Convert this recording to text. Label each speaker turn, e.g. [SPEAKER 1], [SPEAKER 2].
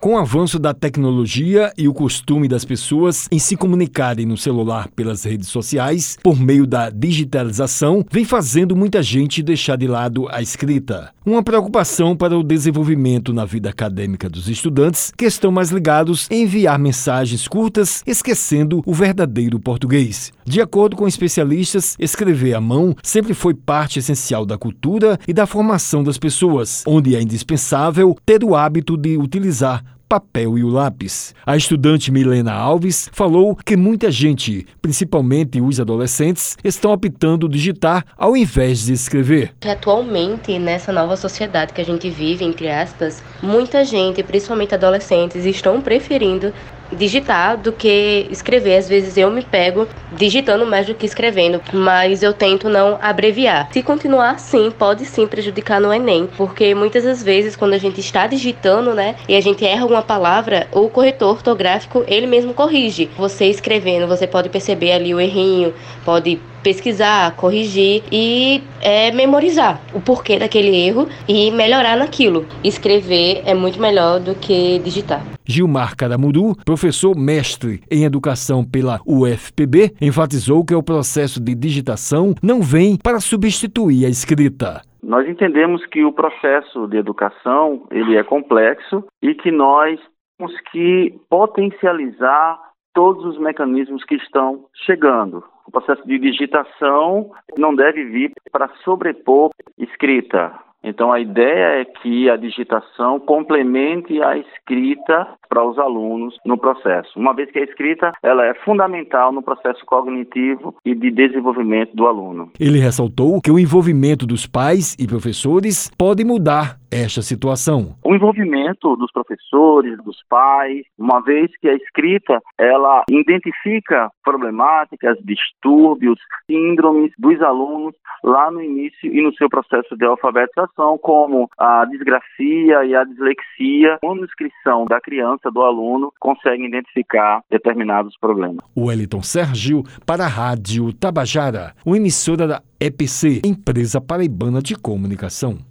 [SPEAKER 1] Com o avanço da tecnologia e o costume das pessoas em se comunicarem no celular pelas redes sociais, por meio da digitalização, vem fazendo muita gente deixar de lado a escrita. Uma preocupação para o desenvolvimento na vida acadêmica dos estudantes que estão mais ligados em enviar mensagens curtas, esquecendo o verdadeiro português. De acordo com especialistas, escrever à mão sempre foi parte essencial da cultura e da formação das pessoas, onde é indispensável ter o hábito de utilizar papel e o lápis. A estudante Milena Alves falou que muita gente, principalmente os adolescentes, estão optando digitar ao invés de escrever.
[SPEAKER 2] Atualmente, nessa nova sociedade que a gente vive, entre aspas, muita gente, principalmente adolescentes, estão preferindo digitar do que escrever. Às vezes eu me pego digitando mais do que escrevendo, mas eu tento não abreviar. Se continuar assim, pode sim prejudicar no Enem, porque muitas das vezes quando a gente está digitando, né, e a gente erra alguma palavra, o corretor ortográfico ele mesmo corrige. Você escrevendo, você pode perceber ali o errinho, pode pesquisar, corrigir e é, memorizar o porquê daquele erro e melhorar naquilo. Escrever é muito melhor do que digitar.
[SPEAKER 1] Gilmar Caramuru, professor mestre em educação pela UFPB, enfatizou que o processo de digitação não vem para substituir a escrita.
[SPEAKER 3] Nós entendemos que o processo de educação ele é complexo e que nós temos que potencializar todos os mecanismos que estão chegando. O processo de digitação não deve vir para sobrepor escrita. Então, a ideia é que a digitação complemente a escrita para os alunos no processo. Uma vez que a escrita ela é fundamental no processo cognitivo e de desenvolvimento do aluno.
[SPEAKER 1] Ele ressaltou que o envolvimento dos pais e professores pode mudar esta situação.
[SPEAKER 3] O envolvimento dos professores, dos pais, uma vez que a escrita ela identifica problemáticas, distúrbios, síndromes dos alunos lá no início e no seu processo de alfabetização, como a disgrafia e a dislexia, a inscrição da criança, do aluno, conseguem identificar determinados problemas.
[SPEAKER 1] Wellington Sérgio para a Rádio Tabajara, uma emissora da EPC, Empresa Paraibana de Comunicação.